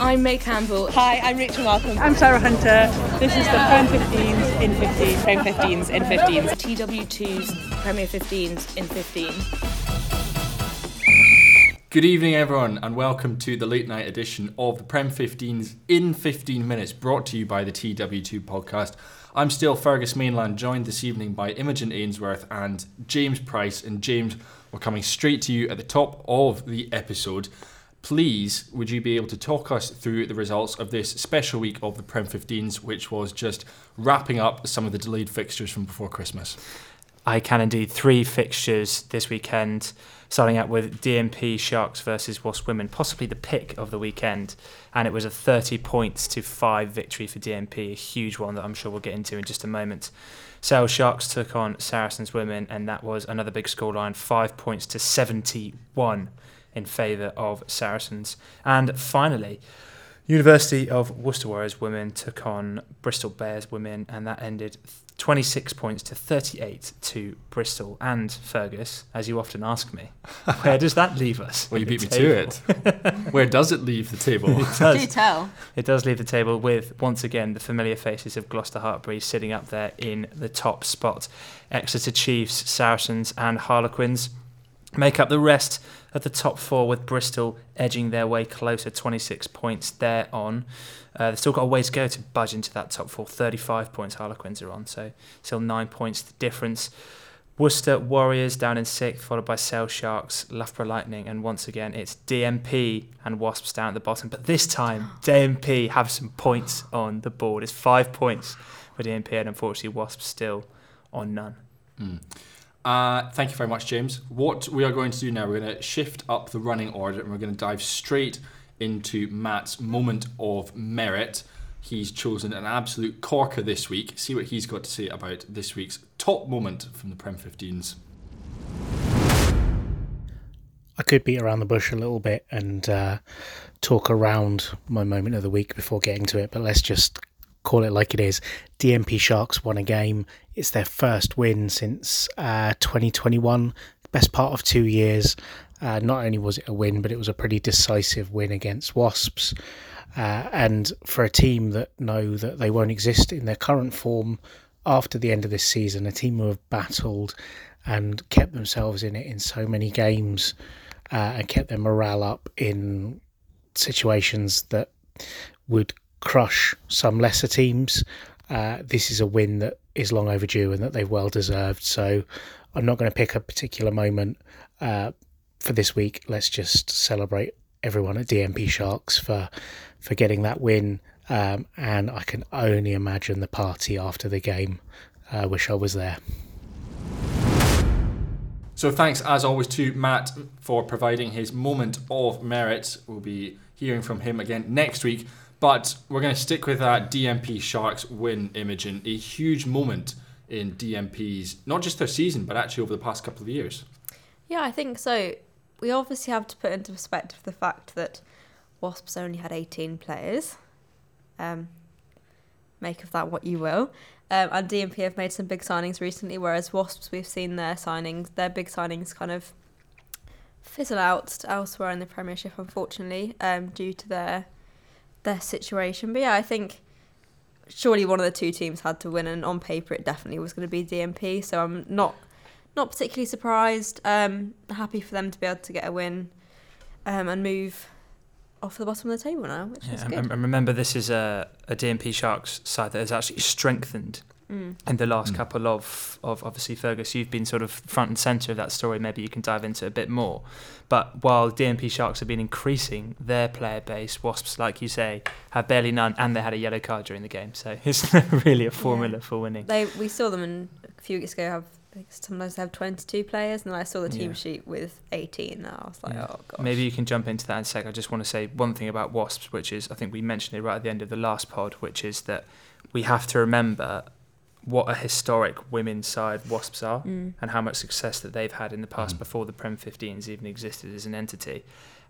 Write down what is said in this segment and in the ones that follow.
I'm May Campbell. Hi, I'm Rachel Malcolm. I'm Sarah Hunter. This is the Prem 15s in 15. Prem 15s in 15s. TW2's Premier 15s in 15. Good evening, everyone, and welcome to the late night edition of the Prem 15s in 15 minutes, brought to you by the TW2 podcast. I'm still Fergus Mainland, joined this evening by Imogen Ainsworth and James Price. And James, we're coming straight to you at the top of the episode. Please, would you be able to talk us through the results of this special week of the Prem 15s, which was just wrapping up some of the delayed fixtures from before Christmas? I can indeed. Three fixtures this weekend, starting out with DMP Sharks versus Wasp Women, possibly the pick of the weekend. And it was a 30 points to 5 victory for DMP, a huge one that I'm sure we'll get into in just a moment. Sale Sharks took on Saracens Women, and that was another big scoreline 5 points to 71 in favour of Saracens. And finally, University of Worcester Warriors Women took on Bristol Bears Women, and that ended 26 points to 38 to Bristol and Fergus, as you often ask me. Where does that leave us? Well, you beat me to it. Where does it leave the table? it does. Do tell. It does leave the table with, once again, the familiar faces of Gloucester Hartpury sitting up there in the top spot. Exeter Chiefs, Saracens, and Harlequins make up the rest of the top four with Bristol edging their way closer, 26 points there on. Uh, they've still got a way to go to budge into that top four. 35 points Harlequins are on, so still nine points the difference. Worcester Warriors down in sixth, followed by Sale Sharks, Loughborough Lightning, and once again it's DMP and Wasps down at the bottom. But this time, DMP have some points on the board. It's five points for DMP, and unfortunately, Wasps still on none. Mm. Uh, thank you very much, James. What we are going to do now, we're going to shift up the running order and we're going to dive straight into Matt's moment of merit. He's chosen an absolute corker this week. See what he's got to say about this week's top moment from the Prem 15s. I could beat around the bush a little bit and uh, talk around my moment of the week before getting to it, but let's just call it like it is. DMP Sharks won a game. It's their first win since uh, 2021, best part of two years. Uh, not only was it a win, but it was a pretty decisive win against Wasps. Uh, and for a team that know that they won't exist in their current form after the end of this season, a team who have battled and kept themselves in it in so many games uh, and kept their morale up in situations that would crush some lesser teams. Uh, this is a win that is long overdue and that they've well deserved. So I'm not going to pick a particular moment uh, for this week. Let's just celebrate everyone at DMP Sharks for for getting that win. Um, and I can only imagine the party after the game. I uh, wish I was there. So thanks as always to Matt for providing his moment of merit. We'll be hearing from him again next week. But we're going to stick with that DMP Sharks win, image Imogen. A huge moment in DMP's, not just their season, but actually over the past couple of years. Yeah, I think so. We obviously have to put into perspective the fact that Wasps only had 18 players. Um, make of that what you will. Um, and DMP have made some big signings recently, whereas Wasps, we've seen their signings, their big signings kind of fizzle out elsewhere in the Premiership, unfortunately, um, due to their their situation. But yeah, I think surely one of the two teams had to win, and on paper it definitely was going to be DMP. So I'm not not particularly surprised. Um, happy for them to be able to get a win um, and move off the bottom of the table now, which yeah, is good. And remember, this is a, a DMP Sharks side that has actually strengthened mm. in the last mm. couple of, of obviously Fergus, you've been sort of front and centre of that story. Maybe you can dive into a bit more. But while DMP Sharks have been increasing their player base, Wasps, like you say, have barely none, and they had a yellow card during the game. So it's really a formula yeah. for winning. They we saw them in, a few weeks ago have sometimes they have 22 players and then I saw the team yeah. sheet with 18 and I was like yeah. oh god maybe you can jump into that in a sec I just want to say one thing about Wasps which is I think we mentioned it right at the end of the last pod which is that we have to remember what a historic women's side Wasps are mm. and how much success that they've had in the past mm. before the Prem 15s even existed as an entity.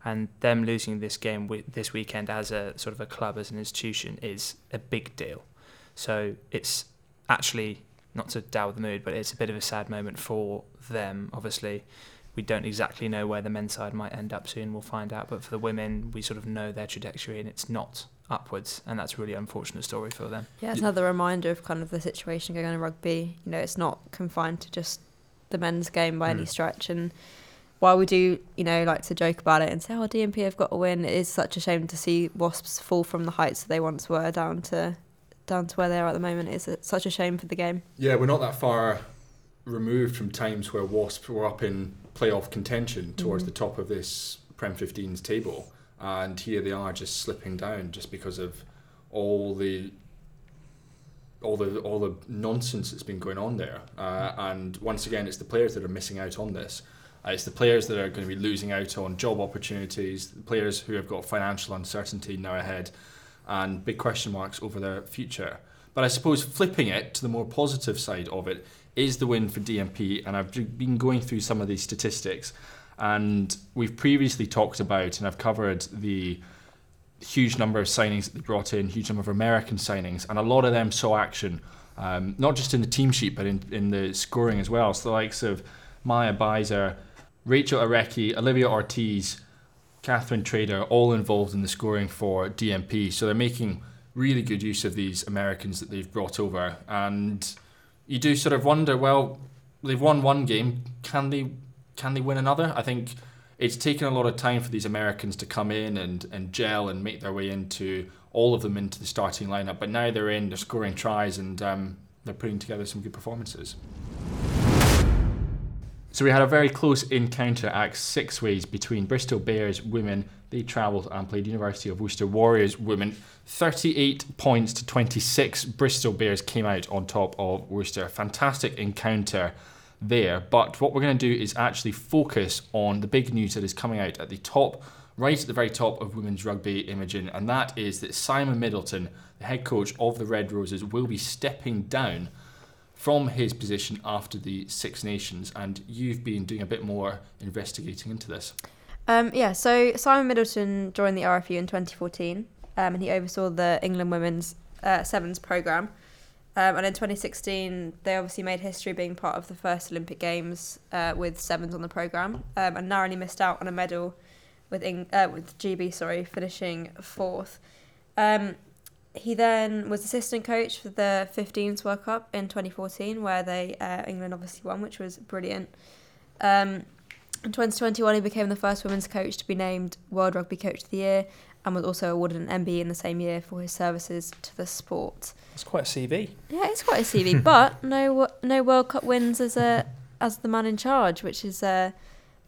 And them losing this game this weekend as a sort of a club, as an institution, is a big deal. So it's actually, not to dour the mood, but it's a bit of a sad moment for them. Obviously, we don't exactly know where the men's side might end up soon. We'll find out. But for the women, we sort of know their trajectory, and it's not upwards, and that's a really unfortunate story for them. Yeah, it's another reminder of kind of the situation going on in rugby. You know, it's not confined to just the men's game by any Mm. stretch. And while we do, you know, like to joke about it and say, "Oh, DMP have got a win," it is such a shame to see Wasps fall from the heights that they once were down to down to where they are at the moment. It's such a shame for the game. Yeah, we're not that far removed from times where Wasps were up in playoff contention towards Mhm. the top of this Prem 15's table, and here they are just slipping down just because of all the all the all the nonsense that's been going on there. Uh, and once again, it's the players that are missing out on this. Uh, it's the players that are going to be losing out on job opportunities. The players who have got financial uncertainty now ahead, and big question marks over their future. But I suppose flipping it to the more positive side of it is the win for DMP, and I've been going through some of these statistics, and we've previously talked about, and I've covered the huge number of signings that they brought in, huge number of American signings, and a lot of them saw action, um, not just in the team sheet, but in, in the scoring as well. So the likes of Maya Beiser, Rachel Arecki, Olivia Ortiz, Catherine Trader, all involved in the scoring for DMP. So they're making really good use of these Americans that they've brought over. And you do sort of wonder, well, they've won one game, can they can they win another? I think it's taken a lot of time for these Americans to come in and, and gel and make their way into all of them into the starting lineup. But now they're in, they're scoring tries, and um, they're putting together some good performances. So we had a very close encounter at Sixways between Bristol Bears women. They travelled and played University of Worcester Warriors women. 38 points to 26. Bristol Bears came out on top of Worcester. Fantastic encounter there. But what we're going to do is actually focus on the big news that is coming out at the top, right at the very top of women's rugby Imogen, and that is that Simon Middleton, the head coach of the Red Roses, will be stepping down from his position after the Six Nations, and you've been doing a bit more investigating into this. Um, yeah, so Simon Middleton joined the RFU in 2014, um, and he oversaw the England women's uh, sevens program. Um, and in 2016, they obviously made history being part of the first Olympic Games uh, with sevens on the program, um, and narrowly missed out on a medal with Eng- uh, with GB, sorry, finishing fourth. Um, he then was assistant coach for the 15s World Cup in 2014, where they uh, England obviously won, which was brilliant. Um, in 2021, he became the first women's coach to be named World Rugby Coach of the Year and was also awarded an MBE in the same year for his services to the sport. It's quite a CV. Yeah, it's quite a CV, but no no World Cup wins as a as the man in charge, which is uh,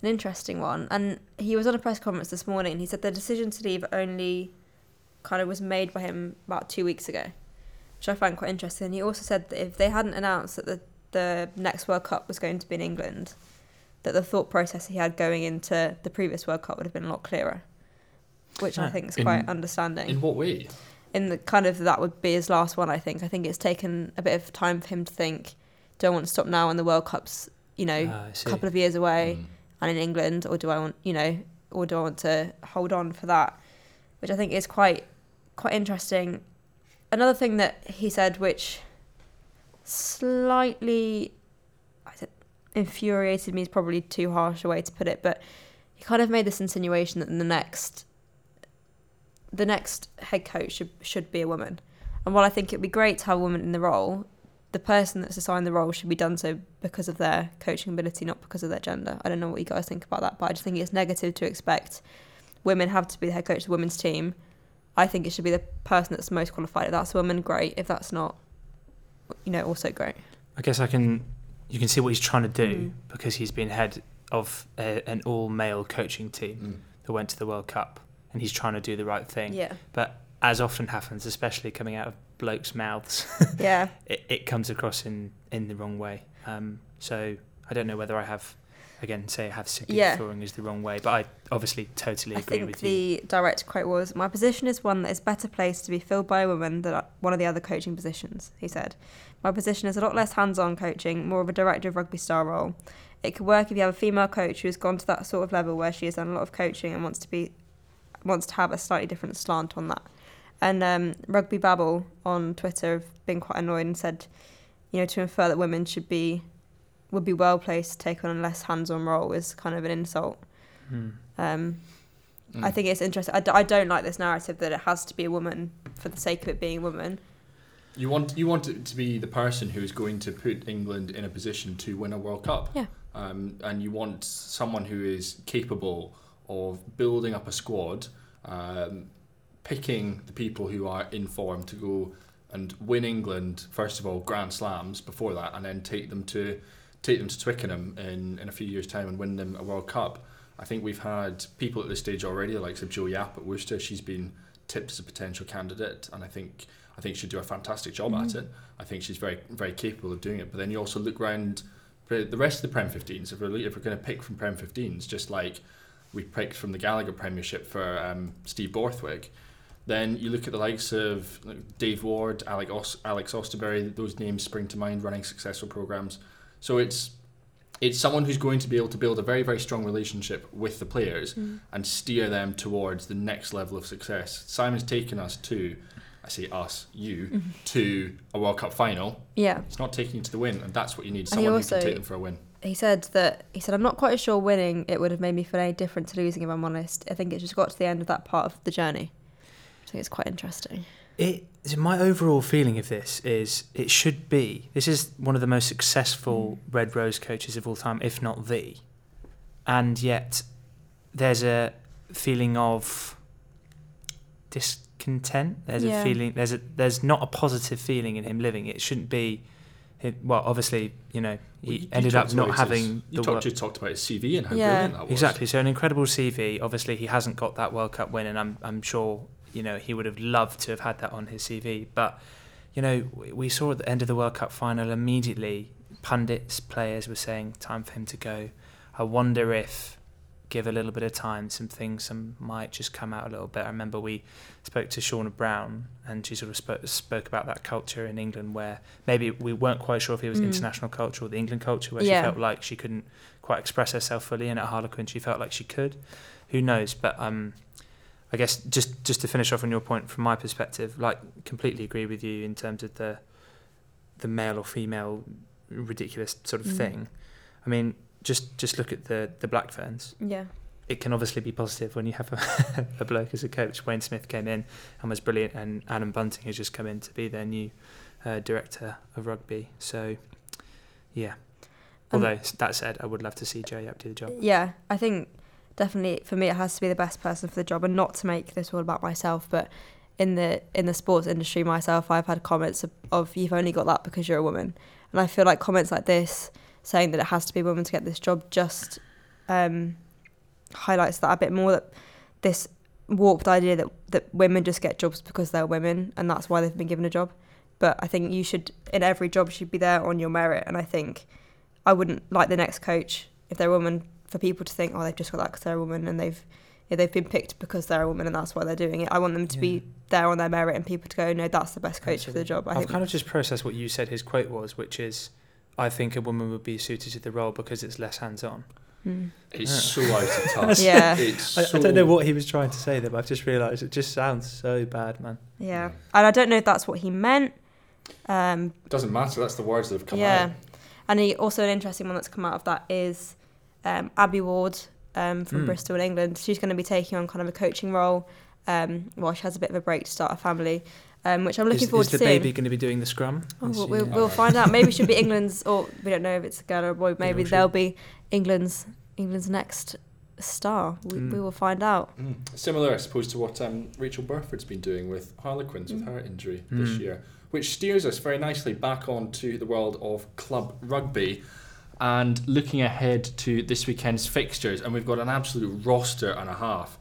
an interesting one. And he was on a press conference this morning. and He said the decision to leave only kind of was made by him about two weeks ago, which I find quite interesting. And he also said that if they hadn't announced that the the next World Cup was going to be in England, that the thought process he had going into the previous World Cup would have been a lot clearer, which I Ah. think is In- quite understanding In what way? in the kind of that would be his last one. I think. I think it's taken a bit of time for him to think. Do I want to stop now when the World Cup's you know Ah, I a couple of years away Mm. and in England, or do I want you know, or do I want to hold on for that? Which I think is quite quite interesting. Another thing that he said, which slightly I said, infuriated me, is probably too harsh a way to put it, but he kind of made this insinuation that in the next the next head coach should should be a woman. And while I think it'd be great to have a woman in the role, the person that's assigned the role should be done so because of their coaching ability, not because of their gender. I don't know what you guys think about that, but I just think it's negative to expect women have to be the head coach of the women's team. I think it should be the person that's most qualified. If that's a woman, great. If that's not, you know, also great. I guess I can. You can see what he's trying to do Mm. because he's been head of a, an all-male coaching team Mm. that went to the World Cup, and he's trying to do the right thing. Yeah, But as often happens, especially coming out of blokes' mouths, yeah. it, it comes across in, in the wrong way. Um, so I don't know whether I have, again, say I have Siggy Yeah. Is the wrong way, but I obviously totally I agree with you. the direct quote was, "My position is one that is better placed to be filled by a woman than one of the other coaching positions." He said, "My position is a lot less hands-on coaching, more of a director of rugby star role. It could work if you have a female coach who has gone to that sort of level where she has done a lot of coaching and wants to be wants to have a slightly different slant on that." And um, Rugby Babble on Twitter have been quite annoyed and said, you know, to infer that women should be would be well placed to take on a less hands-on role is kind of an insult. Hmm. Um, Mm. I think it's interesting. I, d- I don't like this narrative that it has to be a woman for the sake of it being a woman. You want you want it to be the person who is going to put England in a position to win a World Cup. Yeah. Um, and you want someone who is capable of building up a squad, um, picking the people who are in form to go and win England first of all Grand Slams before that, and then take them to take them to Twickenham in, in a few years' time and win them a World Cup. I think we've had people at this stage already, of Jo Yapp at Worcester. She's been tipped as a potential candidate, and I think I think she'd do a fantastic job at it. I think she's very very capable of doing it. But then you also look around the the rest of the Prem 15s. If we're if we're going to pick from Prem 15s, just like we picked from the Gallagher Premiership for um, Steve Borthwick, then you look at the likes of Dave Ward, Alex Os- Alex Austerberry. Those names spring to mind, running successful programs. So it's it's someone who's going to be able to build a very very strong relationship with the players and steer them towards the next level of success. Simon's taken us to, I say us, you, to a World Cup final. Yeah. It's not taking you to the win, and that's what you need. Someone who can take them for a win. He said that he said I'm not quite sure winning it would have made me feel any different to losing if I'm honest. I think it just got to the end of that part of the journey. I think it's quite interesting. It my overall feeling of this is it should be. This is one of the most successful mm. Red Rose coaches of all time, if not the. And yet, there's a feeling of discontent. There's Yeah. a feeling. There's a there's not a positive feeling in him living. It shouldn't be. It, well, obviously, you know, he Well, you- you ended up not having his, you the talked, work- you talked about his CV and how Yeah. brilliant that was. Exactly. So an incredible CV. Obviously, he hasn't got that World Cup win, and I'm I'm sure you know he would have loved to have had that on his CV. But you know, we- we saw at the end of the World Cup final immediately, pundits, players were saying time for him to go. I wonder if give a little bit of time, some things some might just come out a little bit. I remember we spoke to Shaunagh Brown, and she sort of spoke, spoke about that culture in England where maybe we weren't quite sure if it was Mm. international culture or the England culture, where Yeah. she felt like she couldn't quite express herself fully, and at Harlequin she felt like she could. Who knows? But um, I guess just just to finish off on your point from my perspective, like completely agree with you in terms of the the male or female ridiculous sort of Mm. thing. I mean, just just look at the the Black Ferns Yeah. it can obviously be positive when you have a, a bloke as a coach. Wayne Smith came in and was brilliant, and Allan Bunting has just come in to be their new uh, director of rugby. So, yeah. Um, Although that said, I would love to see Jo Yapp do the job. Yeah, I think definitely for me it has to be the best person for the job, and not to make this all about myself, but in the in the sports industry myself, I've had comments of, of you've only got that because you're a woman, and I feel like comments like this saying that it has to be a woman to get this job just um, highlights that a bit more. That this warped idea that that women just get jobs because they're women, and that's why they've been given a job. But I think you should in every job you should be there on your merit, and I think I wouldn't like the next coach if they're a woman for people to think, oh, they've just got that because they're a woman and they've yeah, they've been picked because they're a woman and that's why they're doing it. I want them to be there on their merit and people to go, no, that's the best coach for the job. I I've think. kind of just processed what you said his quote was, which is, I think a woman would be suited to the role because it's less hands on. Mm. It's Yeah. so out of touch. Yeah. It's I, so, I don't know what he was trying to say there, but I've just realised it just sounds so bad, man. Yeah, and I don't know if that's what he meant. Um, Doesn't matter. That's the words that have come yeah, out. Yeah. And he, also an interesting one that's come out of that is um, Abbie Ward um, from Mm. Bristol in England. She's going to be taking on kind of a coaching role. Um, while she has a bit of a break to start a family, um, which I'm looking is, forward is to the baby going to be doing the scrum? Oh, Is we'll, we'll, uh, find out. Maybe she'll be England's, or we don't know if it's a girl or a boy. Maybe or they'll be England's England's next star. We, Mm. we will find out. Mm. Similar, I suppose, to what um, Rachael Burford's been doing with Harlequins with Mm. her injury this Mm. year, which steers us very nicely back onto the world of club rugby and looking ahead to this weekend's fixtures. And we've got an absolute roster and a half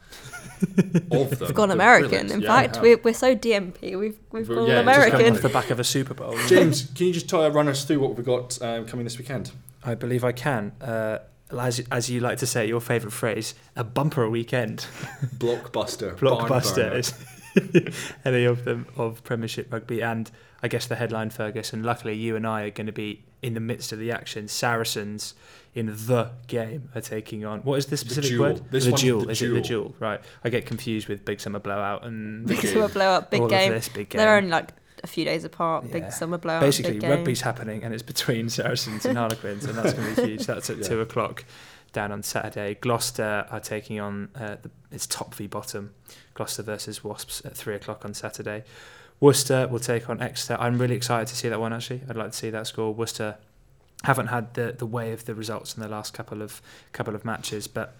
of them. We've gone American. In Yeah, fact, we're, we're so DMP. We've we've gone yeah, just Just American. off the back of a Super Bowl. James, can you just tell, run us through what we've got um, coming this weekend? I believe I can. Uh, as, as you like to say, your favourite phrase, a bumper weekend. Blockbuster. barn Blockbuster is any of them of Premiership Rugby. And I guess the headline, Fergus, and luckily you and I are going to be in the midst of the action. Saracens in the game are taking on. What is the specific duel. word? This the one's duel. the is it the duel. duel? Right. I get confused with Big Summer Blowout and Big Summer Blowout. big game. of this big game. They're only like a few days apart. Yeah. Big summer blowout. Basically, big game. rugby's happening, and it's between Saracens and Harlequins, and that's going to be huge. That's at Yeah. two o'clock down on Saturday. Gloucester are taking on uh, the, it's top v bottom. Gloucester versus Wasps at three o'clock on Saturday. Worcester will take on Exeter. I'm really excited to see that one. Actually, I'd like to see that score. Worcester haven't had the the way of the results in the last couple of couple of matches, but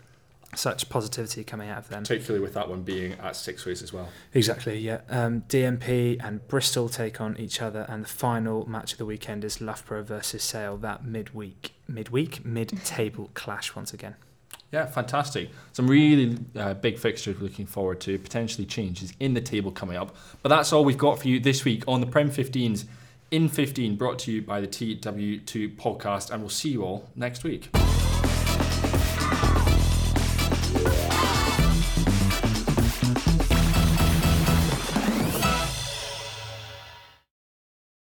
such positivity coming out of them. Particularly with that one being at Sixways as well. Exactly, yeah. Um, DMP and Bristol take on each other, and the final match of the weekend is Loughborough versus Sale. That midweek, midweek, mid-table clash once again. Yeah, fantastic. Some really uh, big fixtures we're looking forward to, potentially changes in the table coming up. But that's all we've got for you this week on the Prem 15s in 15, brought to you by the TW2 podcast, and we'll see you all next week.